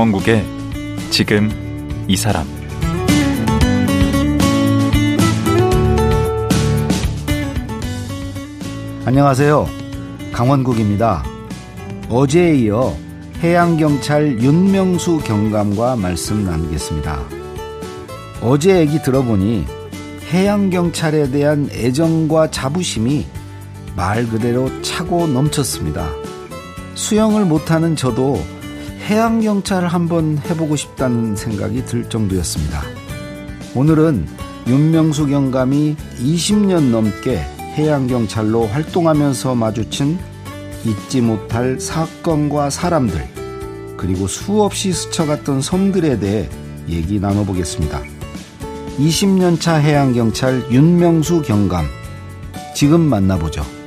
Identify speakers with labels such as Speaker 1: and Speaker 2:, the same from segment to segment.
Speaker 1: 강원국의 지금 이 사람
Speaker 2: 안녕하세요. 강원국입니다. 어제에 이어 해양경찰 윤명수 경감과 말씀 나누겠습니다. 어제 얘기 들어보니 해양경찰에 대한 애정과 자부심이 말 그대로 차고 넘쳤습니다. 수영을 못하는 저도 해양 경찰 한번 해보고 싶다는 생각이 들 정도였습니다. 오늘은 윤명수 경감이 20년 넘게 해양 경찰로 활동하면서 마주친 잊지 못할 사건과 사람들, 그리고 수없이 스쳐갔던 섬들에 대해 얘기 나눠보겠습니다. 20년차 해양 경찰 윤명수 경감, 지금 만나보죠.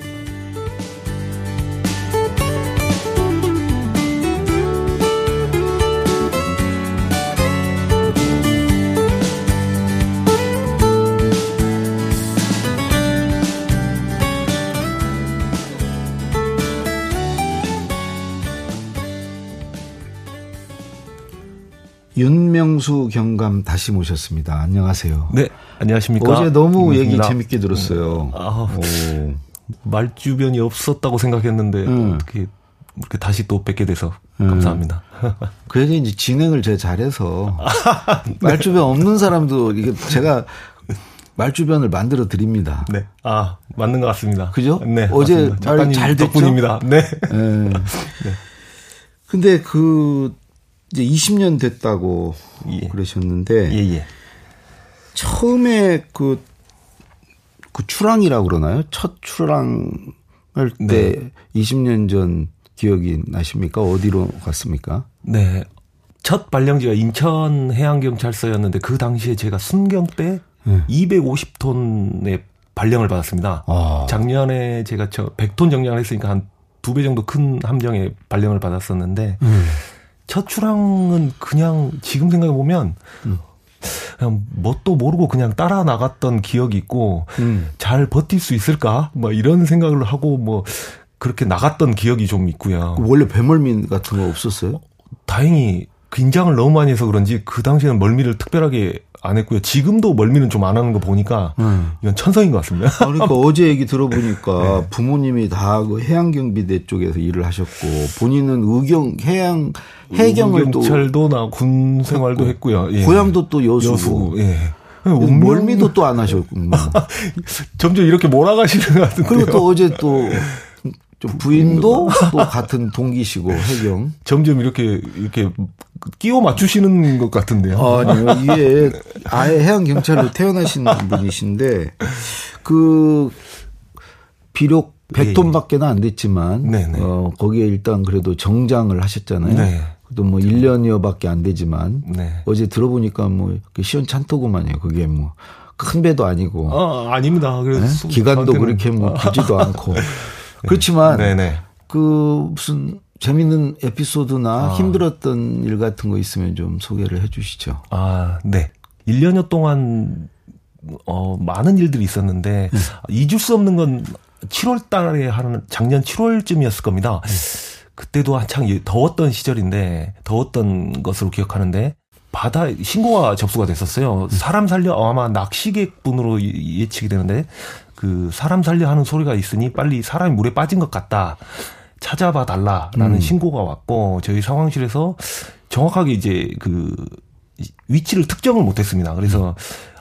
Speaker 2: 윤명수 경감 다시 모셨습니다. 안녕하세요.
Speaker 3: 네, 안녕하십니까.
Speaker 2: 어제 너무 반갑습니다. 얘기 재밌게 들었어요. 아,
Speaker 3: 말 주변이 없었다고 생각했는데 음. 어떻게 이렇게 다시 또 뵙게 돼서 음. 감사합니다.
Speaker 2: 그래도 이제 진행을 제가 잘해서 네. 말 주변 없는 사람도 이게 제가 말 주변을 만들어 드립니다.
Speaker 3: 네. 아, 맞는 것 같습니다.
Speaker 2: 그죠?
Speaker 3: 네.
Speaker 2: 어제 말 잘 됐죠?
Speaker 3: 덕분입니다. 네. 네. 네.
Speaker 2: 근데 그 이제 20년 됐다고 예. 그러셨는데
Speaker 3: 예, 예.
Speaker 2: 처음에 그, 그 출항이라고 그러나요? 첫 출항 할 때 네. 20년 전 기억이 나십니까? 어디로 갔습니까?
Speaker 3: 네. 첫 발령지가 인천 해양경찰서였는데 그 당시에 제가 순경 때 네. 250톤의 발령을 받았습니다. 아. 작년에 제가 저 100톤 정량을 했으니까 한 두 배 정도 큰 함정에 발령을 받았었는데 음. 첫 출항은 그냥 지금 생각해 보면 음. 그냥 뭣도 모르고 그냥 따라 나갔던 기억이 있고 음. 잘 버틸 수 있을까? 뭐 이런 생각을 하고 뭐 그렇게 나갔던 기억이 좀 있고요.
Speaker 2: 원래 배멀미 같은 거 없었어요?
Speaker 3: 다행히 긴장을 너무 많이 해서 그런지 그 당시에는 멀미를 특별하게 안 했고요. 지금도 멀미는 좀 안 하는 거 보니까 음. 이건 천성인 것 같습니다.
Speaker 2: 아, 그러니까 어제 얘기 들어보니까 네. 부모님이 다 그 해양경비대 쪽에서 일을 하셨고 본인은 의경 해양 해경을 또
Speaker 3: 경찰도 나군 생활도 했고요.
Speaker 2: 예. 고향도 또 여수고. 여수. 예. 멀미도 또 안 하셨고.
Speaker 3: 점점 이렇게 몰아가시는 것 같은데.
Speaker 2: 그리고 또 어제 또 좀 부인도 또 같은 동기시고 해경.
Speaker 3: 점점 이렇게 이렇게 끼워 맞추시는 것 같은데요.
Speaker 2: 아니요. 이게 아예 해양 경찰로 태어나신 분이신데 그 비록 100톤밖에는 안 됐지만 네네. 어 거기에 일단 그래도 정장을 하셨잖아요. 네. 그래도 뭐 1년여밖에 안 되지만 네. 어제 들어보니까 뭐 시원찮더구만요. 그게 뭐 큰 배도 아니고.
Speaker 3: 아, 아닙니다. 그래서
Speaker 2: 네? 기간도 그렇게 뭐 길지도 않고. 네. 그렇지만 네네. 그 무슨 재밌는 에피소드나 아. 힘들었던 일 같은 거 있으면 좀 소개를 해 주시죠.
Speaker 3: 아, 네. 1년여 동안 어 많은 일들이 있었는데 네. 잊을 수 없는 건 7월 달에 하는 작년 7월쯤이었을 겁니다. 네. 그때도 한창 더웠던 시절인데 더웠던 것으로 기억하는데 바다 신고가 접수가 됐었어요. 사람 살려 아마 낚시객 분으로 예측이 되는데 그 사람 살려 하는 소리가 있으니 빨리 사람이 물에 빠진 것 같다. 찾아봐 달라라는 음. 신고가 왔고 저희 상황실에서 정확하게 이제 그 위치를 특정을 못했습니다. 그래서 음.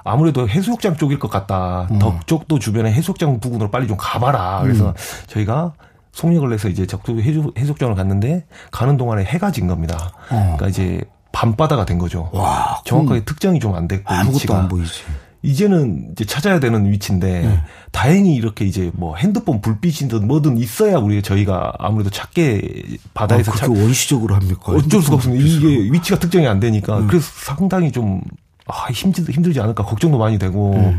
Speaker 3: 아무래도 해수욕장 쪽일 것 같다. 음. 덕 쪽도 주변에 해수욕장 부근으로 빨리 좀 가봐라. 그래서 음. 저희가 속력을 내서 이제 적도 해수욕장을 갔는데 가는 동안에 해가 진 겁니다. 어. 그러니까 이제 밤바다가 된 거죠. 와, 정확하게 특정이 좀 안 됐고
Speaker 2: 아무것도 위치가. 안 보이지.
Speaker 3: 이제는 이제 찾아야 되는 위치인데 네. 다행히 이렇게 이제 뭐 핸드폰 불빛이든 뭐든 있어야 우리 저희가 아무래도 찾게 바다에서 아,
Speaker 2: 찾... 원시적으로 합니까?
Speaker 3: 어쩔 수가 없습니다. 이게 위치가 특정이 안 되니까 네. 그래서 상당히 좀 아, 힘들 힘들지 않을까 걱정도 많이 되고 네.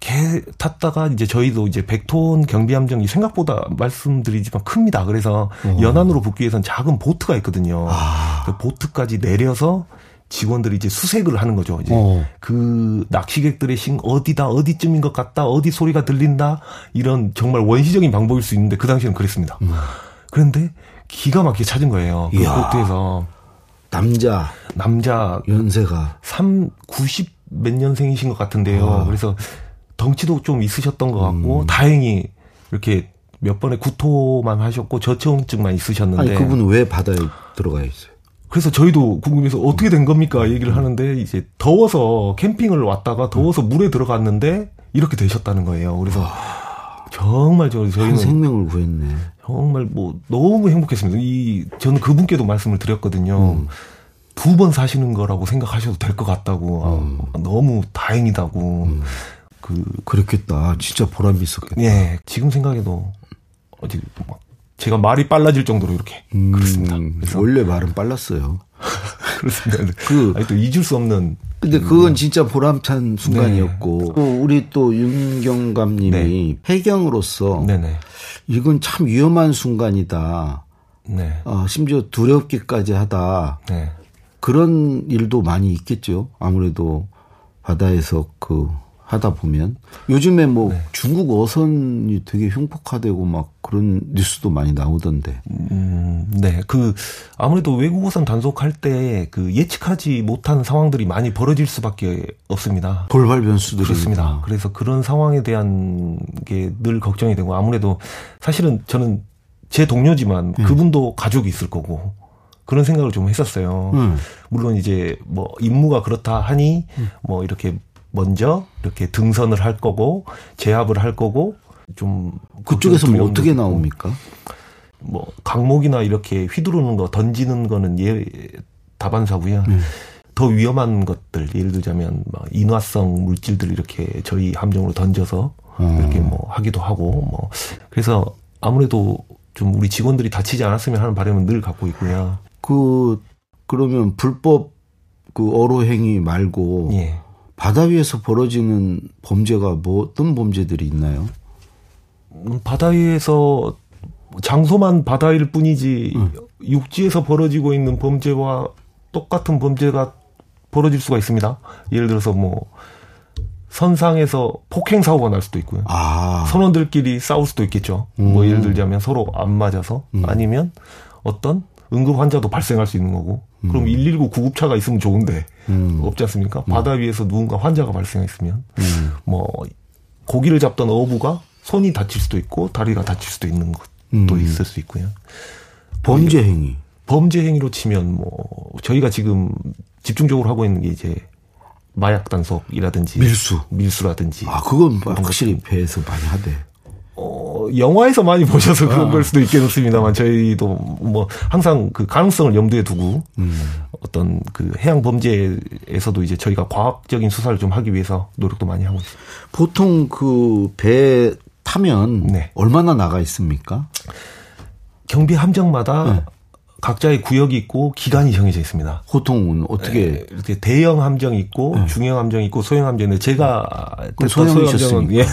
Speaker 3: 개 탔다가 이제 저희도 이제 100톤 경비함정이 생각보다 말씀드리지만 큽니다. 그래서 어. 연안으로 붙기 위해서는 작은 보트가 있거든요. 아. 그 보트까지 내려서 직원들이 이제 수색을 하는 거죠. 이제 어. 그 낚시객들의 신 어디다 어디쯤인 것 같다 어디 소리가 들린다 이런 정말 원시적인 방법일 수 있는데 그 당시에는 그랬습니다. 음. 그런데 기가 막히게 찾은 거예요. 그 보트에서
Speaker 2: 남자
Speaker 3: 남자
Speaker 2: 연세가
Speaker 3: 3 90 몇 년생이신 것 같은데요. 아. 그래서 덩치도 좀 있으셨던 것 같고 음. 다행히 이렇게 몇 번의 구토만 하셨고 저체온증만 있으셨는데
Speaker 2: 아니 그분은 왜 바다에 들어가 있어요?
Speaker 3: 그래서 저희도 궁금해서 어떻게 된 겁니까 얘기를 하는데 이제 더워서 캠핑을 왔다가 더워서 물에 들어갔는데 이렇게 되셨다는 거예요. 그래서 정말 저 저희는
Speaker 2: 생명을 구했네.
Speaker 3: 정말 뭐 너무 행복했습니다. 이 저는 그분께도 말씀을 드렸거든요. 음. 두번 사시는 거라고 생각하셔도 될 것 같다고 음. 아, 너무 다행이다고 음.
Speaker 2: 그 그렇겠다. 진짜 보람 있었겠다.
Speaker 3: 예, 지금 생각해도 어디 막 제가 말이 빨라질 정도로 이렇게 음, 그렇습니다.
Speaker 2: 원래 말은 빨랐어요.
Speaker 3: 그렇습니다. 그 아니 또 잊을 수 없는.
Speaker 2: 근데 그건 진짜 보람찬 순간이었고 네. 우리 또 윤경감님이 네. 해경으로서 네네. 이건 참 위험한 순간이다. 네. 어, 심지어 두렵기까지 하다. 네. 그런 일도 많이 있겠죠. 아무래도 바다에서 그 하다 보면 요즘에 뭐 네. 중국 어선이 되게 흉폭화되고 막 그런 뉴스도 많이 나오던데.
Speaker 3: 음, 네. 그 아무래도 외국 어선 단속할 때 그 예측하지 못한 상황들이 많이 벌어질 수밖에 없습니다.
Speaker 2: 돌발 변수들이
Speaker 3: 그렇습니다. 그래서 그런 상황에 대한 게 늘 걱정이 되고 아무래도 사실은 저는 제 동료지만 네. 그분도 가족이 있을 거고 그런 생각을 좀 했었어요. 음. 물론 이제 뭐 임무가 그렇다 하니 음. 뭐 이렇게 먼저 이렇게 등선을 할 거고 제압을 할 거고 좀
Speaker 2: 그쪽에서 뭐 어떻게 나옵니까?
Speaker 3: 뭐 강목이나 이렇게 휘두르는 거 던지는 거는 예 다반사고요. 음. 더 위험한 것들 예를 들자면 막 인화성 물질들 이렇게 저희 함정으로 던져서 음. 이렇게 뭐 하기도 하고 뭐 그래서 아무래도 좀 우리 직원들이 다치지 않았으면 하는 바람은 늘 갖고 있고요.
Speaker 2: 그 그러면 불법 그 어로 행위 말고 예. 바다 위에서 벌어지는 범죄가 뭐 어떤 범죄들이 있나요?
Speaker 3: 음, 바다 위에서 장소만 바다일 뿐이지 응. 육지에서 벌어지고 있는 범죄와 똑같은 범죄가 벌어질 수가 있습니다. 예를 들어서 뭐 선상에서 폭행 사고가 날 수도 있고요. 아. 선원들끼리 싸울 수도 있겠죠. 뭐 음. 뭐 예를 들자면 서로 안 맞아서 음. 아니면 어떤 응급 환자도 발생할 수 있는 거고 음. 그럼 119 구급차가 있으면 좋은데 음. 없지 않습니까? 음. 바다 위에서 누군가 환자가 발생했으면 음. 뭐 고기를 잡던 어부가 손이 다칠 수도 있고 다리가 다칠 수도 있는 것도 음. 있을 수 있고요.
Speaker 2: 범죄 행위.
Speaker 3: 범죄 행위로 치면 뭐 저희가 지금 집중적으로 하고 있는 게 이제 마약 단속이라든지
Speaker 2: 밀수
Speaker 3: 밀수라든지
Speaker 2: 아 그건 확실히 배에서 많이 하대.
Speaker 3: 어, 영화에서 많이 보셔서 그런 아. 걸 수도 있겠습니다만 저희도 뭐 항상 그 가능성을 염두에 두고 음. 어떤 그 해양 범죄에서도 이제 저희가 과학적인 수사를 좀 하기 위해서 노력도 많이 하고 있습니다.
Speaker 2: 보통 그 배 타면 네. 얼마나 나가 있습니까?
Speaker 3: 경비 함정마다 네. 각자의 구역이 있고 기간이 정해져 있습니다.
Speaker 2: 보통은 어떻게 네,
Speaker 3: 이렇게 대형 함정이 있고 네. 중형 함정이 있고 소형 함정인데 제가
Speaker 2: 소형 함정은 예.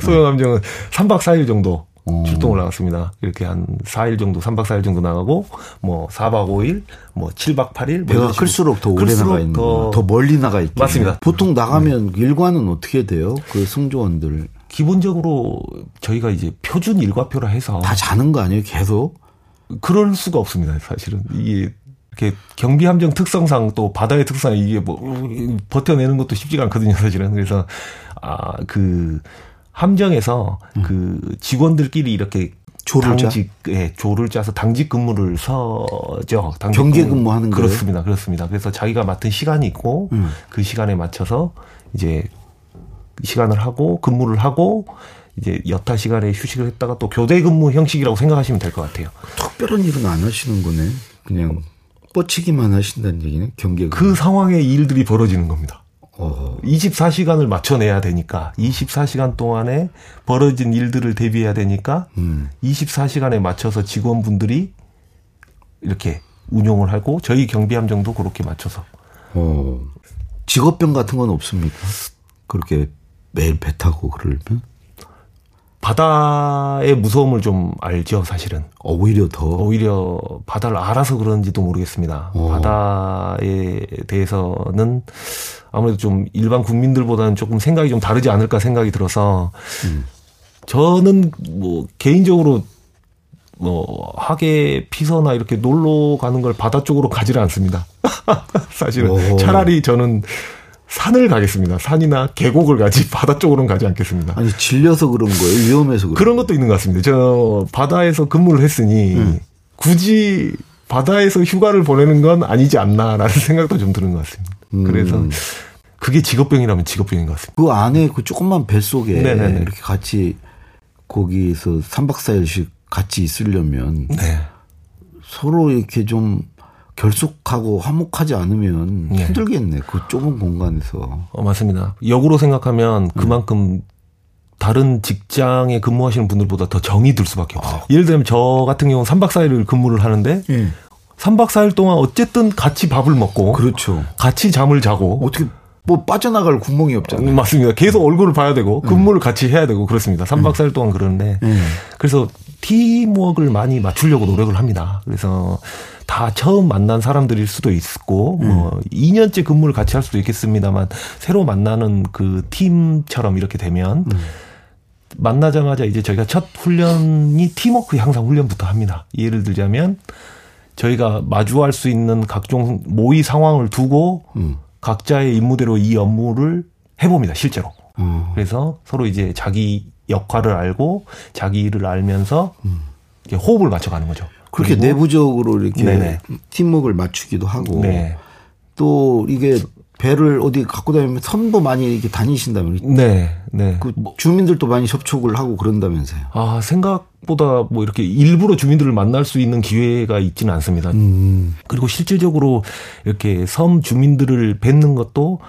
Speaker 3: 소형 함정은 3박 4일 정도 어. 출동을 나갔습니다. 이렇게 한 4일 정도, 3박 4일 정도 나가고, 뭐, 4박 5일, 뭐, 7박 8일. 뭐
Speaker 2: 배가 클수록 더 오래 나가 있는 더, 더 멀리 나가 있고.
Speaker 3: 맞습니다.
Speaker 2: 보통 나가면 네. 일과는 어떻게 돼요? 그 승조원들.
Speaker 3: 기본적으로 저희가 이제 표준 일과표라 해서.
Speaker 2: 다 자는 거 아니에요? 계속?
Speaker 3: 그럴 수가 없습니다. 사실은 이게 이렇게 경비 함정 특성상 또 바다의 특성 이게 뭐 버텨내는 것도 쉽지가 않거든요. 사실은 그래서 아그 함정에서 음. 그 직원들끼리 이렇게
Speaker 2: 조를
Speaker 3: 당직, 짜? 예, 조를 짜서 당직 근무를 서죠.
Speaker 2: 당직 경계 근무하는
Speaker 3: 거예요. 그렇습니다. 그렇습니다. 그래서 자기가 맡은 시간이 있고 음. 그 시간에 맞춰서 이제 시간을 하고 근무를 하고 이제 여타 시간에 휴식을 했다가 또 교대 근무 형식이라고 생각하시면 될 것 같아요.
Speaker 2: 특별한 일은 안 하시는 거네. 그냥 뻗치기만 하신다는 얘기네. 경계.
Speaker 3: 그 상황에 일들이 벌어지는 겁니다. 어. 24시간을 맞춰내야 되니까 24시간 동안에 벌어진 일들을 대비해야 되니까 음. 24시간에 맞춰서 직원분들이 이렇게 운용을 하고 저희 경비함정도 그렇게 맞춰서. 어.
Speaker 2: 직업병 같은 건 없습니까? 그렇게 매일 배 타고 그러면?
Speaker 3: 바다의 무서움을 좀 알죠, 사실은.
Speaker 2: 오히려 더.
Speaker 3: 오히려 바다를 알아서 그런지도 모르겠습니다. 오. 어. 바다에 대해서는 아무래도 좀 일반 국민들보다는 조금 생각이 좀 다르지 않을까 생각이 들어서 음. 저는 뭐 개인적으로 뭐 하계 피서나 이렇게 놀러 가는 걸 바다 쪽으로 가지를 않습니다. 사실은 오. 차라리 저는 산을 가겠습니다. 산이나 계곡을 가지 바다 쪽으로는 가지 않겠습니다.
Speaker 2: 아니 질려서 그런 거예요? 위험해서 그런,
Speaker 3: 그런 것도 있는 것 같습니다. 저 바다에서 근무를 했으니 음. 굳이 바다에서 휴가를 보내는 건 아니지 않나라는 생각도 좀 드는 것 같습니다. 음. 그래서 그게 직업병이라면 직업병인 것 같습니다.
Speaker 2: 그 안에 그 조그만 뱃 속에 네네네. 이렇게 같이 거기서 3박 4일씩 같이 있으려면 네. 서로 이렇게 좀 결속하고 화목하지 않으면 네. 힘들겠네. 그 좁은 공간에서.
Speaker 3: 어, 맞습니다. 역으로 생각하면 그만큼 음. 다른 직장에 근무하시는 분들보다 더 정이 들 수밖에 없어요. 아. 예를 들면 저 같은 경우는 3박 4일을 근무를 하는데 예. 3박 4일 동안 어쨌든 같이 밥을 먹고
Speaker 2: 그렇죠.
Speaker 3: 같이 잠을 자고
Speaker 2: 어떻게 뭐 빠져나갈 구멍이 없잖아요.
Speaker 3: 음, 맞습니다. 계속 얼굴을 봐야 되고 음. 근무를 음. 같이 해야 되고 그렇습니다. 3박 4일 동안 그러는데 음. 그래서 팀워크를 많이 맞추려고 노력을 합니다. 그래서 다 처음 만난 사람들일 수도 있고 음. 뭐 2년째 근무를 같이 할 수도 있겠습니다만 새로 만나는 그 팀처럼 이렇게 되면 음. 만나자마자 이제 저희가 첫 훈련이 팀워크 향상 훈련부터 합니다. 예를 들자면 저희가 마주할 수 있는 각종 모의 상황을 두고 음. 각자의 임무대로 이 업무를 해봅니다. 실제로. 음. 그래서 서로 이제 자기 역할을 알고 자기 일을 알면서 음. 호흡을 맞춰가는 거죠.
Speaker 2: 그렇게 내부적으로 이렇게 네네. 팀워크를 맞추기도 하고 네. 또 이게 배를 어디 갖고 다니면 선보 많이 이렇게 다니신다면 네, 네. 그 주민들도 많이 접촉을 하고 그런다면서요.
Speaker 3: 아 생각보다 뭐 이렇게 일부러 주민들을 만날 수 있는 기회가 있지는 않습니다. 음. 그리고 실질적으로 이렇게 섬 주민들을 뵙는 것도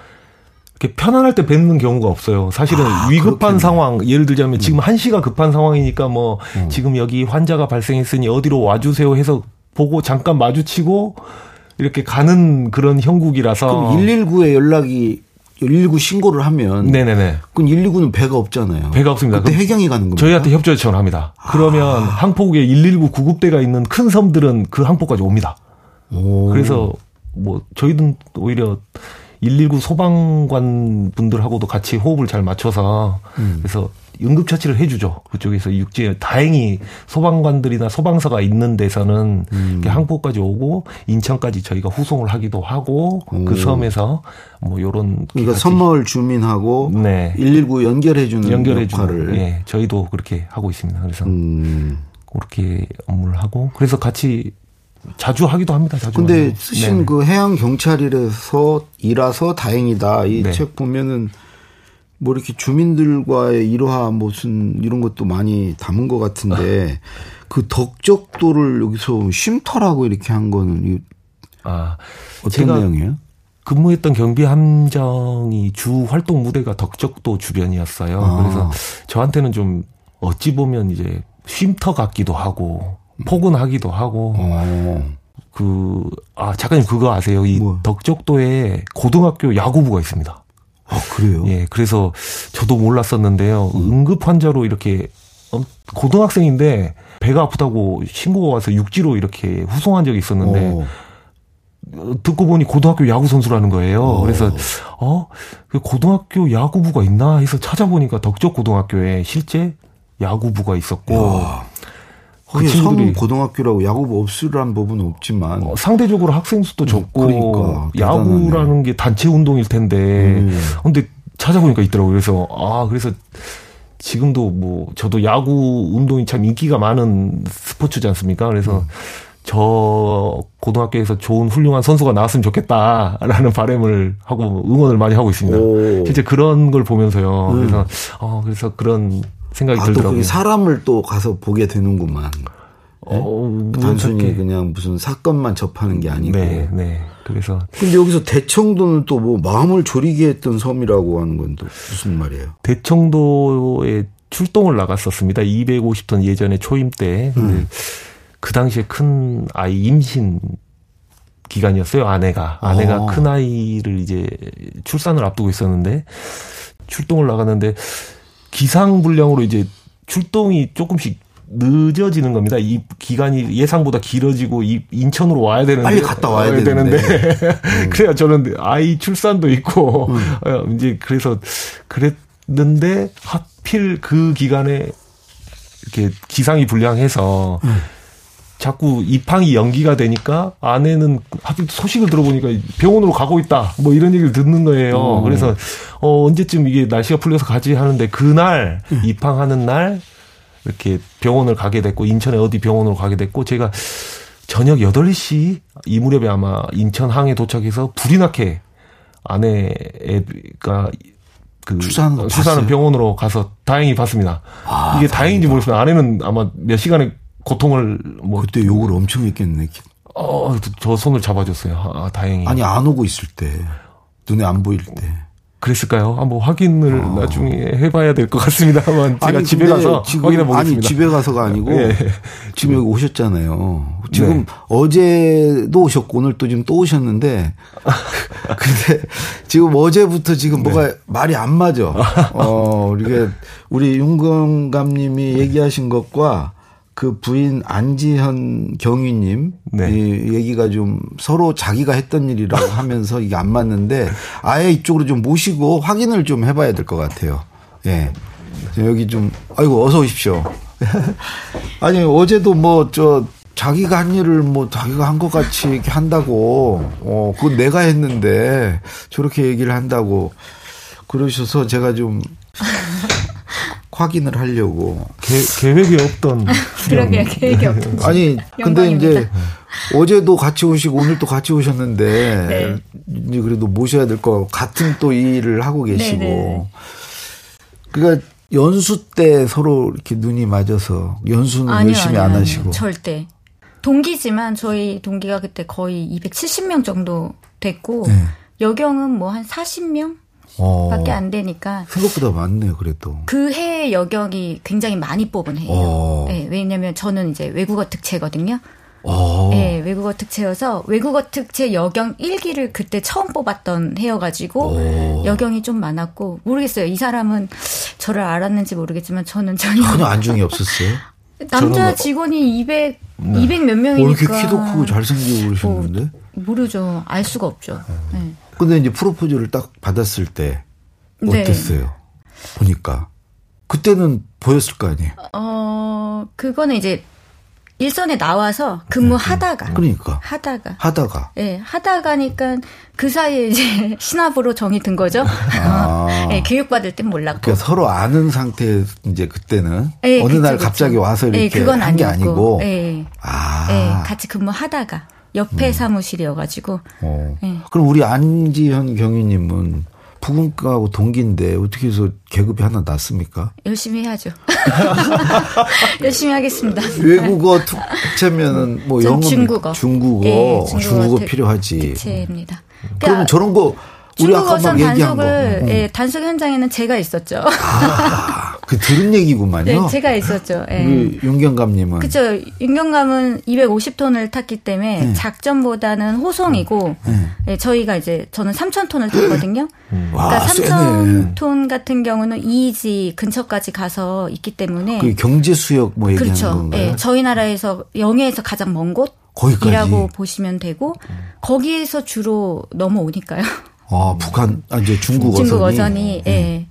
Speaker 3: 이렇게 편안할 때 뵙는 경우가 없어요. 사실은 아, 위급한 그렇겠네. 상황, 예를 들자면 지금 음. 한시가 급한 상황이니까 뭐 음. 지금 여기 환자가 발생했으니 어디로 와주세요 해서 보고 잠깐 마주치고 이렇게 가는 그런 형국이라서.
Speaker 2: 그럼 119에 연락이 119 신고를 하면 네네네. 그럼 119는 배가 없잖아요.
Speaker 3: 배가 없습니다.
Speaker 2: 그때 해경이 가는 겁니다.
Speaker 3: 저희한테 협조 요청을 합니다. 그러면 아. 항포국에 119 구급대가 있는 큰 섬들은 그 항포까지 옵니다. 오. 그래서 뭐 저희는 오히려 119 소방관 분들하고도 같이 호흡을 잘 맞춰서 음. 그래서 응급처치를 해주죠. 그쪽에서 육지에 다행히 소방관들이나 소방서가 있는 데서는 음. 항포까지 오고 인천까지 저희가 후송을 하기도 하고 오. 그 섬에서 뭐 요런
Speaker 2: 그러니까 섬마을 주민하고 네. 119 연결해 주는 연결해 역할을
Speaker 3: 예, 저희도 그렇게 하고 있습니다. 그래서 음. 그렇게 업무를 하고 그래서 같이 자주 하기도 합니다. 자주.
Speaker 2: 근데 하고. 쓰신 네그 해양 경찰이라서 일하서 다행이다. 이책 네. 보면은 뭐 이렇게 주민들과의 일화 무슨 이런 것도 많이 담은 것 같은데 그 덕적도를 여기서 쉼터라고 이렇게 한 거는 아 어떤 내용이에요?
Speaker 3: 근무했던 경비 함정이 주 활동 무대가 덕적도 주변이었어요. 아. 그래서 저한테는 좀 어찌 보면 이제 쉼터 같기도 하고 포근하기도 하고 어. 그아 작가님 그거 아세요? 이 뭐. 덕적도에 고등학교 야구부가 있습니다.
Speaker 2: 아, 그래요?
Speaker 3: 예, 그래서 저도 몰랐었는데요. 음. 응급 환자로 이렇게 어, 고등학생인데 배가 아프다고 신고가 와서 육지로 이렇게 후송한 적이 있었는데 오. 어, 듣고 보니 고등학교 야구 선수라는 거예요. 오. 그래서 어, 그 고등학교 야구부가 있나 해서 찾아보니까 덕적 고등학교에 실제 야구부가 있었고 야.
Speaker 2: 그 친구들이 고등학교라고 야구부 없으란 부분은 없지만
Speaker 3: 어, 상대적으로 학생 수도 음, 적고 그러니까, 야구라는 게 단체 운동일 텐데 음. 근데 찾아보니까 있더라고요. 그래서 아 그래서 지금도 뭐 저도 야구 운동이 참 인기가 많은 스포츠지 않습니까? 그래서 음. 저 고등학교에서 좋은 훌륭한 선수가 나왔으면 좋겠다라는 바램을 하고 응원을 많이 하고 있습니다. 오. 실제 그런 걸 보면서요. 음. 그래서 어 그래서 그런 생각이 아, 들더라고요.
Speaker 2: 사람을 또 가서 보게 되는구만. 네? 어, 단순히 그냥 무슨 사건만 접하는 게 아니고. 네, 네. 그래서. 근데 여기서 대청도는 또 뭐 마음을 졸이게 했던 섬이라고 하는 건 또 무슨 말이에요?
Speaker 3: 대청도에 출동을 나갔었습니다. 250톤 예전에 초임 때. 음. 그 당시에 큰 아이 임신 기간이었어요. 아내가 아내가 어. 큰 아이를 이제 출산을 앞두고 있었는데 출동을 나갔는데 기상불량으로 이제 출동이 조금씩 늦어지는 겁니다. 이 기간이 예상보다 길어지고 이 인천으로 와야 되는데
Speaker 2: 빨리 갔다 와야, 와야 되는데, 되는데.
Speaker 3: 음. 그래야 저는 아이 출산도 있고 음. 어, 이제 그래서 그랬는데 하필 그 기간에 이렇게 기상이 불량해서 음. 자꾸 입항이 연기가 되니까 아내는 하필 소식을 들어보니까 병원으로 가고 있다. 뭐 이런 얘기를 듣는 거예요. 오. 어. 그래서 어 언제쯤 이게 날씨가 풀려서 가지 하는데 그날 음. 입항하는 날 이렇게 병원을 가게 됐고 인천에 어디 병원으로 가게 됐고 제가 저녁 8시 이 무렵에 아마 인천 항에 도착해서 불이 나게 아내가 그
Speaker 2: 출산하는,
Speaker 3: 출산하는 병원으로 가서 다행히 봤습니다. 아, 이게 다행인지 모르겠어요. 아내는 아마 몇 시간의 고통을 뭐
Speaker 2: 그때 욕을 엄청 했겠네.
Speaker 3: 어, 저 손을 잡아줬어요. 아, 다행히.
Speaker 2: 아니 안 오고 있을 때 눈에 안 보일 때.
Speaker 3: 그랬을까요? 한번 확인을 어. 나중에 해봐야 될 것 같습니다만 제가 아니, 집에 가서 확인해 보겠습니다.
Speaker 2: 아니 집에 가서가 아니고 네. 지금 여기 오셨잖아요. 지금 네. 어제도 오셨고 오늘 또 지금 또 오셨는데 근데 지금 어제부터 지금 네. 뭐가 말이 안 맞아. 어 우리가 우리 윤건감님이 얘기하신 것과 그 부인 안지현 경위님 네. 이 얘기가 좀 서로 자기가 했던 일이라고 하면서 이게 안 맞는데 아예 이쪽으로 좀 모시고 확인을 좀 해봐야 될 것 같아요. 예. 여기 좀 아이고 어서 오십시오. 아니 어제도 뭐 저 자기가 한 일을 뭐 자기가 한 것 같이 이렇게 한다고 어 그건 내가 했는데 저렇게 얘기를 한다고 그러셔서 제가 좀 확인을 하려고.
Speaker 3: 계, 계획이 없던
Speaker 4: 그러게 계획이 없던
Speaker 2: 아니 근데 이제 어제도 같이 오시고 오늘 또 같이 오셨는데 네. 이제 그래도 모셔야 될 거 같은 또 일을 하고 계시고. 네네. 네. 그러니까 연수 때 서로 이렇게 눈이 맞아서 연수는 아니요, 열심히 아니요, 안 하시고.
Speaker 4: 절대. 동기지만 저희 동기가 그때 거의 270명 정도 됐고 네. 여경은 뭐 한 40명 어. 밖에 안 되니까.
Speaker 2: 생각보다 많네요, 그래도.
Speaker 4: 그해 여경이 굉장히 많이 뽑은 해예요. 어. 네, 왜냐면 저는 이제 외국어 특채거든요. 어. 네, 외국어 특채여서 외국어 특채 여경 1기를 그때 처음 뽑았던 해여가지고 어. 여경이 좀 많았고 모르겠어요. 이 사람은 저를 알았는지 모르겠지만 저는 전혀
Speaker 2: 전혀 안중이 없었어요.
Speaker 4: 남자 뭐 직원이 200 네. 200 몇 명이니까. 어,
Speaker 2: 이렇게 키도 크고 잘생기고 그러셨는데? 뭐,
Speaker 4: 모르죠. 알 수가 없죠. 네.
Speaker 2: 근데 이제 프로포즈를 딱 받았을 때 네. 어땠어요? 네. 보니까 그때는 보였을 거 아니에요?
Speaker 4: 어 그거는 이제 일선에 나와서 근무하다가
Speaker 2: 그러니까
Speaker 4: 하다가
Speaker 2: 하다가
Speaker 4: 예 네, 하다가니까 그 사이에 이제 신압으로 정이 든 거죠. 아. 네, 교육받을 땐 몰랐고
Speaker 2: 그러니까 서로 아는 상태 이제 그때는 네, 어느 그쵸, 날 갑자기 그쵸. 와서 이렇게 네, 그건 한 게 아니고
Speaker 4: 네. 아. 네, 같이 근무하다가 옆에 음. 사무실이어가지고. 어.
Speaker 2: 네. 그럼 우리 안지현 경위님은 부근과하고 동기인데 어떻게 해서 계급이 하나 났습니까?
Speaker 4: 열심히 해야죠. 열심히 하겠습니다.
Speaker 2: 외국어 특채면은 뭐 영어, 중국어, 중국어, 네, 중국어, 중국어 필요하지.
Speaker 4: 특채입니다.
Speaker 2: 그러면 그러니까 저런 거 우리 아까 막 얘기한 거.
Speaker 4: 예, 단속 현장에는 제가 있었죠.
Speaker 2: 아, 그 들은 얘기구만요.
Speaker 4: 네, 제가 있었죠. 예.
Speaker 2: 우리 윤경감님은.
Speaker 4: 그렇죠. 윤경감은 250톤을 탔기 때문에 네. 작전보다는 호송이고, 네. 예, 저희가 이제 저는 3,000톤을 탔거든요. 음. 그러니까 3,000톤 같은 경우는 이지 근처까지 가서 있기 때문에.
Speaker 2: 그 경제 수역 뭐 얘기하는 그렇죠. 건가요? 예,
Speaker 4: 저희 나라에서 영해에서 가장 먼 곳. 거기까지. 보시면 되고 거기에서 주로 넘어오니까요.
Speaker 2: 아, 북한, 아, 이제 중국 어선이.
Speaker 4: 중국 어선이, 예. 네.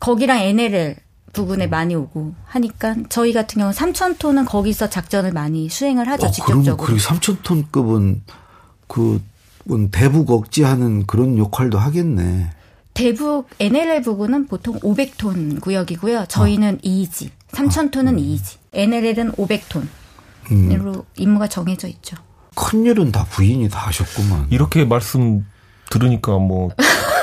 Speaker 4: 거기랑 NLL 부근에 많이 오고 하니까 저희 같은 경우는 3,000톤은 거기서 작전을 많이 수행을 하죠, 어, 직접적으로.
Speaker 2: 그럼 3,000톤급은 그, 대북 억지하는 그런 역할도 하겠네.
Speaker 4: 대북 NLL 부근은 보통 500톤 구역이고요. 저희는 어. 2지. 3,000톤은 음. 2지. NLL은 500톤으로 음. 임무가 정해져 있죠.
Speaker 2: 큰 일은 다 부인이 다 하셨구만.
Speaker 3: 이렇게 말씀 들으니까 뭐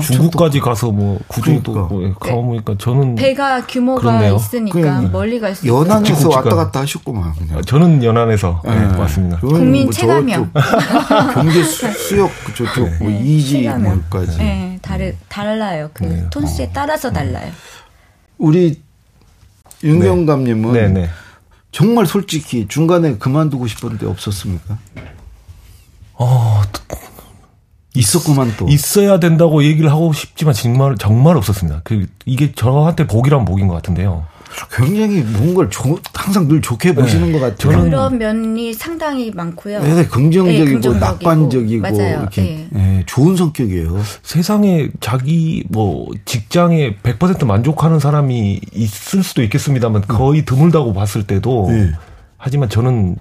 Speaker 3: 중국까지 가서 뭐 구조도 그러니까. 뭐 가보니까 저는
Speaker 4: 배가 규모가 그렇네요. 있으니까 멀리 갈 수
Speaker 2: 있어요. 연안에서 왔다 갔다 하셨구만. 그냥.
Speaker 3: 아, 저는 연안에서 네. 네, 왔습니다.
Speaker 4: 국민 뭐 체감형
Speaker 2: 경제 수역 저쪽 네. 뭐 이지 뭐까지.
Speaker 4: 네, 다르 달라요. 그 네. 톤수에 어. 따라서 달라요.
Speaker 2: 우리 윤경감님은 네. 네. 정말 솔직히 중간에 그만두고 싶었는데 없었습니까?
Speaker 3: 어,
Speaker 2: 있었구만 또.
Speaker 3: 있어야 된다고 얘기를 하고 싶지만 정말 정말 없었습니다. 그 이게 저한테 복이란 복인 것 같은데요.
Speaker 2: 굉장히 뭔가를 조, 항상 늘 좋게 네. 보시는 것 같아요.
Speaker 4: 그런 면이 상당히 많고요.
Speaker 2: 네, 긍정적이고 네, 낙관적이고 맞아요. 이렇게 네. 네, 좋은 성격이에요.
Speaker 3: 세상에 자기 뭐 직장에 100% 만족하는 사람이 있을 수도 있겠습니다만 거의 드물다고 봤을 때도 네. 하지만 저는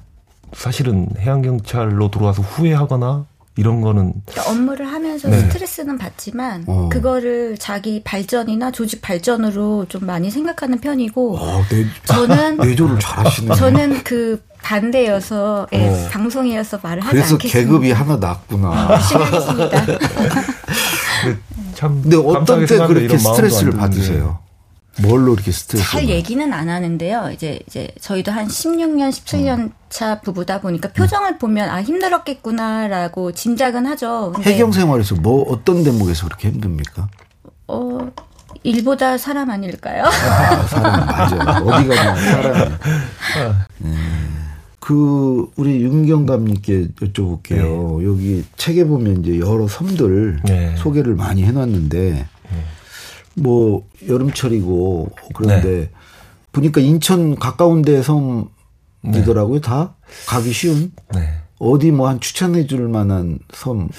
Speaker 3: 사실은 해양경찰로 들어와서 후회하거나 이런 거는
Speaker 4: 그러니까 업무를 하면서 네. 스트레스는 받지만 어. 그거를 자기 발전이나 조직 발전으로 좀 많이 생각하는 편이고 어, 내,
Speaker 2: 저는 내조를 잘하시네.
Speaker 4: 저는 그 반대여서 예, 어. 방송이어서 말을 하지
Speaker 2: 그래서
Speaker 4: 않겠습니다.
Speaker 2: 계급이 하나 낮구나.
Speaker 4: 열심히 하겠습니다.
Speaker 2: 참 근데 어떤 때 그렇게 스트레스를 받으세요? 뭘로 이렇게 스트레스?
Speaker 4: 잘 얘기는 안 하는데요. 이제 이제 저희도 한 16년, 17년 음. 차 부부다 보니까 표정을 음. 보면 아 힘들었겠구나라고 짐작은 하죠.
Speaker 2: 해경 생활에서 뭐 어떤 대목에서 그렇게 힘듭니까?
Speaker 4: 어 일보다 사람 아닐까요?
Speaker 2: 아, 사람 맞아요. 어디 가나 사람. 네. 그 우리 윤경감님께 여쭤볼게요. 네. 여기 책에 보면 이제 여러 섬들 네. 소개를 많이 해놨는데 네. 뭐 여름철이고 그런데 네. 보니까 인천 가까운 데 섬이더라고요. 다 가기 쉬운. 네. 어디 뭐 한 추천해 줄 만한 섬.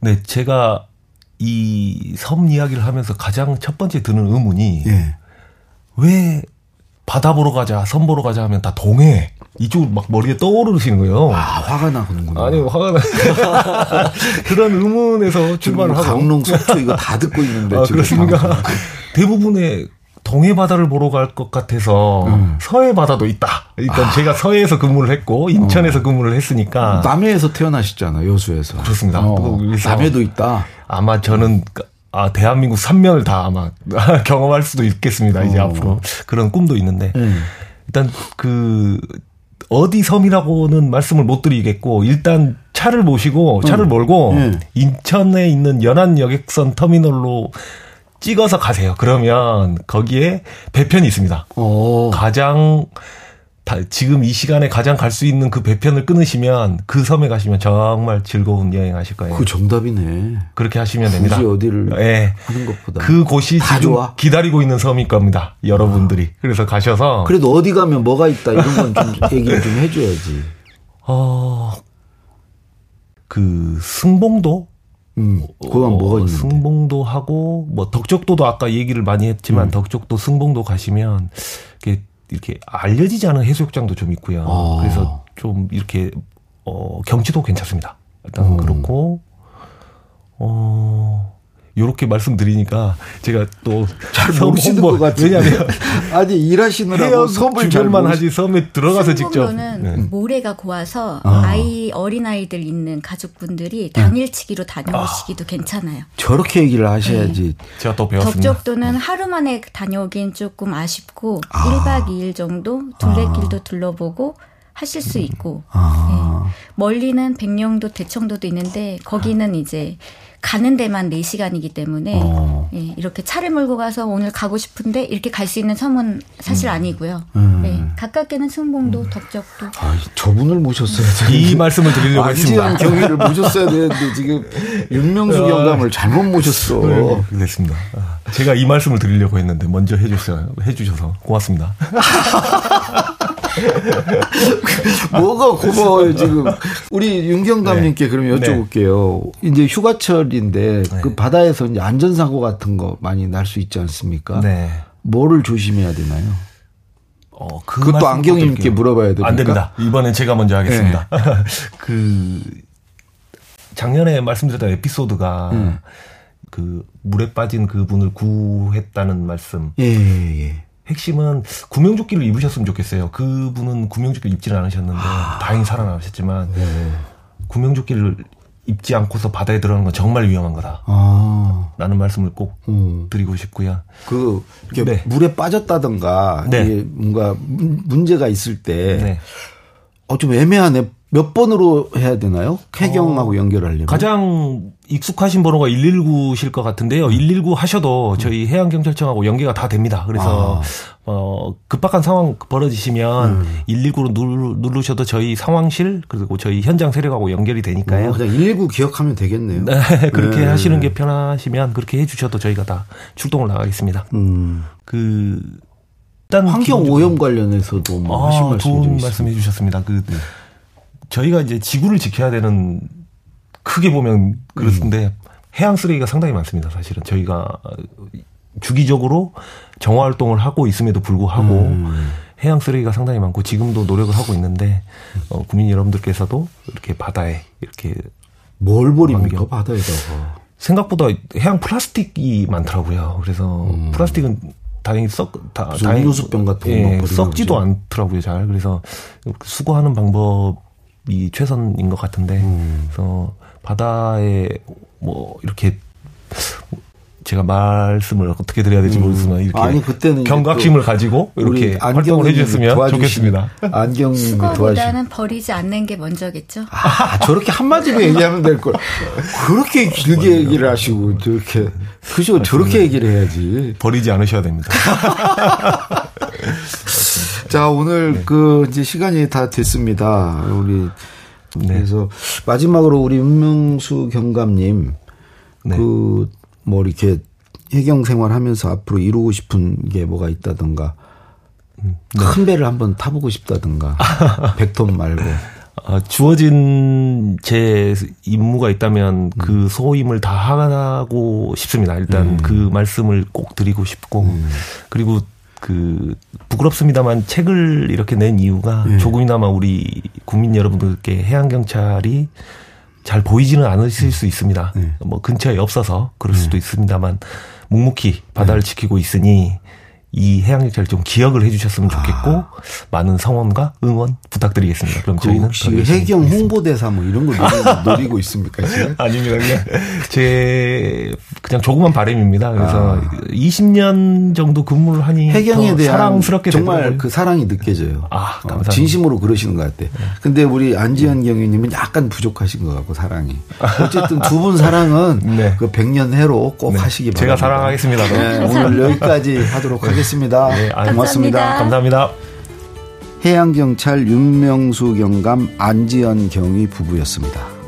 Speaker 3: 네, 제가 이 섬 이야기를 하면서 가장 첫 번째 드는 의문이 예. 왜 바다 보러 가자, 섬 보러 가자 하면 다 동해 이쪽으로 막 머리에 떠오르시는 거예요.
Speaker 2: 아, 화가 나는구나.
Speaker 3: 아니, 화가 나. 그런 의문에서 출발을 하고.
Speaker 2: 강릉, 속초 이거 다 듣고 있는데. 아,
Speaker 3: 그렇습니까? 대부분의 동해 바다를 보러 갈 것 같아서 음. 서해 바다도 있다. 일단 아. 제가 서해에서 근무를 했고 인천에서 어. 근무를 했으니까
Speaker 2: 남해에서 태어나셨잖아요 여수에서.
Speaker 3: 그렇습니다.
Speaker 2: 어. 남해도 있다.
Speaker 3: 아마 저는 아, 대한민국 3면을 다 아마 경험할 수도 있겠습니다. 이제 어. 앞으로. 그런 꿈도 있는데. 음. 일단 그, 어디 섬이라고는 말씀을 못 드리겠고, 일단 차를 모시고, 차를 음. 몰고, 음. 인천에 있는 연안 여객선 터미널로 찍어서 가세요. 그러면 거기에 배편이 있습니다. 오. 가장 지금 이 시간에 가장 갈 수 있는 그 배편을 끊으시면 그 섬에 가시면 정말 즐거운 여행 하실 거예요.
Speaker 2: 그 정답이네.
Speaker 3: 그렇게 하시면 됩니다.
Speaker 2: 굳이 어디를 네. 하는 것보다.
Speaker 3: 그 곳이 지금 좋아. 기다리고 있는 섬일 겁니다. 여러분들이. 아. 그래서 가셔서.
Speaker 2: 그래도 어디 가면 뭐가 있다 이런 건 좀 얘기를 좀 해줘야지. 어,
Speaker 3: 그 승봉도
Speaker 2: 음, 그건 뭐가 있는데?
Speaker 3: 승봉도 하고 뭐 덕적도도 아까 얘기를 많이 했지만 음. 덕적도 승봉도 가시면 이렇게 이렇게 알려지지 않은 해수욕장도 좀 있고요. 아. 그래서 좀 이렇게 어 경치도 괜찮습니다. 일단 음. 그렇고 어 요렇게 말씀드리니까 제가 또
Speaker 2: 잘 모르시는 것 같아요.
Speaker 3: 왜냐하면
Speaker 2: 아니 일하시느라고 섬을
Speaker 3: 잘만 하지 섬에 들어가서 직접
Speaker 4: 네. 모래가 고와서 아. 이 어린 아이들 있는 가족분들이 당일치기로 다녀오시기도 아. 괜찮아요.
Speaker 2: 저렇게 얘기를 하셔야지. 네.
Speaker 3: 제가 또 배웠습니다.
Speaker 4: 덕적도는 하루 만에 다녀오긴 조금 아쉽고 아. 1박 2일 정도 둘레길도 아. 둘러보고 하실 수 있고 아. 네. 멀리는 백령도 대청도도 있는데 거기는 이제 가는 데만 4시간이기 때문에 어. 예, 이렇게 차를 몰고 가서 오늘 가고 싶은데 이렇게 갈 수 있는 섬은 사실 음. 아니고요. 음. 예, 가깝게는 승봉도, 음. 덕적도.
Speaker 2: 아, 저분을 모셨어야
Speaker 3: 되는데. 이 말씀을 드리려고 했습니다.
Speaker 2: 경위를 모셨어야 되는데 지금 윤명수 경감을 잘못 모셨어. 네,
Speaker 3: 그랬습니다. 아, 제가 이 말씀을 드리려고 했는데 먼저 해주셔서 해주셔서 고맙습니다.
Speaker 2: 뭐가 고마워요, 지금. 우리 윤경감님께 네. 그럼 여쭤볼게요. 네. 이제 휴가철인데 네. 그 바다에서 이제 안전사고 같은 거 많이 날 수 있지 않습니까? 네. 뭐를 조심해야 되나요? 어, 그 그것도 안경님께 물어봐야 됩니까?
Speaker 3: 안 됩니다. 이번엔 제가 먼저 하겠습니다. 네. 그 작년에 말씀드렸던 에피소드가 음. 그 물에 빠진 그분을 구했다는 말씀. 예, 예, 예. 핵심은 구명조끼를 입으셨으면 좋겠어요. 그분은 구명조끼를 입지는 않으셨는데 아. 다행히 살아나셨지만 네. 구명조끼를 입지 않고서 바다에 들어가는 건 정말 위험한 거다. 아. 라는 말씀을 꼭 음. 드리고 싶고요.
Speaker 2: 그 이렇게 네. 물에 빠졌다든가 네. 뭔가 문제가 있을 때 네. 어, 좀 애매하네. 몇 번으로 해야 되나요? 쾌경하고 어, 연결하려면?
Speaker 3: 가장 익숙하신 번호가 119실 것 같은데요. 119 하셔도 저희 해양경찰청하고 연계가 다 됩니다. 그래서 아. 어 급박한 상황 벌어지시면 음. 119로 누르, 셔도 저희 상황실 그리고 저희 현장 세력하고 연결이 되니까요.
Speaker 2: 어, 그냥 119 기억하면 되겠네요.
Speaker 3: 네, 그렇게 네. 하시는 게 편하시면 그렇게 해주셔도 저희가 다 출동을 나가겠습니다. 음. 그
Speaker 2: 일단 환경 오염 관련해서도 뭐 아, 하신 말씀 좋은
Speaker 3: 말씀해 주셨습니다. 그 네. 저희가 이제 지구를 지켜야 되는 크게 보면 그렇던데 음. 해양 쓰레기가 상당히 많습니다. 사실은 저희가 주기적으로 정화 활동을 하고 있음에도 불구하고 음. 해양 쓰레기가 상당히 많고 지금도 노력을 하고 있는데 어, 국민 여러분들께서도 이렇게 바다에 이렇게
Speaker 2: 뭘 버립니까 바다에다가
Speaker 3: 생각보다 해양 플라스틱이 많더라고요. 그래서 음. 플라스틱은 다행히 썩 다, 다행히
Speaker 2: 음료수병 같은
Speaker 3: 예, 썩지도 그죠? 않더라고요. 잘 그래서 수거하는 방법 이 최선인 것 같은데 음. 그래서 바다에 뭐 이렇게 제가 말씀을 어떻게 드려야 될지 음. 모르겠지만 이렇게 아니, 그때는 경각심을 가지고 이렇게 활동을 해주셨으면 좋겠습니다.
Speaker 2: 안경님이
Speaker 4: 도와주는 버리지 않는 게 먼저겠죠.
Speaker 2: 아 저렇게 한마디로 얘기하면 될 걸. 그렇게 길게 얘기를 하시고 저렇게 그죠 저렇게 얘기를 해야지.
Speaker 3: 버리지 않으셔야 됩니다.
Speaker 2: 자 오늘 네. 그 이제 시간이 다 됐습니다. 우리 네. 그래서 마지막으로 우리 윤명수 경감님 네. 그뭐 이렇게 해경 생활하면서 앞으로 이루고 싶은 게 뭐가 있다든가 음, 네. 큰 배를 한번 타보고 싶다든가 백톤 말고
Speaker 3: 어, 주어진 제 임무가 있다면 음. 그 소임을 다 하고 싶습니다. 일단 음. 그 말씀을 꼭 드리고 싶고 음. 그리고 그 부끄럽습니다만 책을 이렇게 낸 이유가 네. 조금이나마 우리 국민 여러분들께 해양 경찰이 잘 보이지는 않으실 수 있습니다. 네. 뭐 근처에 없어서 그럴 수도 네. 있습니다만 묵묵히 바다를 네. 지키고 있으니 이 해양경찰 좀 기억을 해주셨으면 좋겠고 아. 많은 성원과 응원 부탁드리겠습니다. 그럼 그 저희는
Speaker 2: 혹시 해경 홍보대사 뭐 이런 거 노리고, 노리고 있습니까 지금?
Speaker 3: 아닙니다. 그냥 제 그냥 조그만 바램입니다. 그래서 아. 20년 정도 근무를 하니 해경에 대한 사랑스럽게
Speaker 2: 정말. 그 사랑이 느껴져요. 아, 어, 진심으로 그러시는 것 같아. 네. 근데 우리 안지현 경위님은 약간 부족하신 것 같고 사랑이. 어쨌든 두 분 사랑은 네. 그 백년 해로 꼭 네. 하시기 바랍니다.
Speaker 3: 제가 사랑하겠습니다.
Speaker 2: 네, 오늘 여기까지 하도록 하겠습니다. 하겠습니다. 네, 고맙습니다.
Speaker 3: 감사합니다.
Speaker 2: 해양경찰 윤명수 경감 안지연 경위 부부였습니다.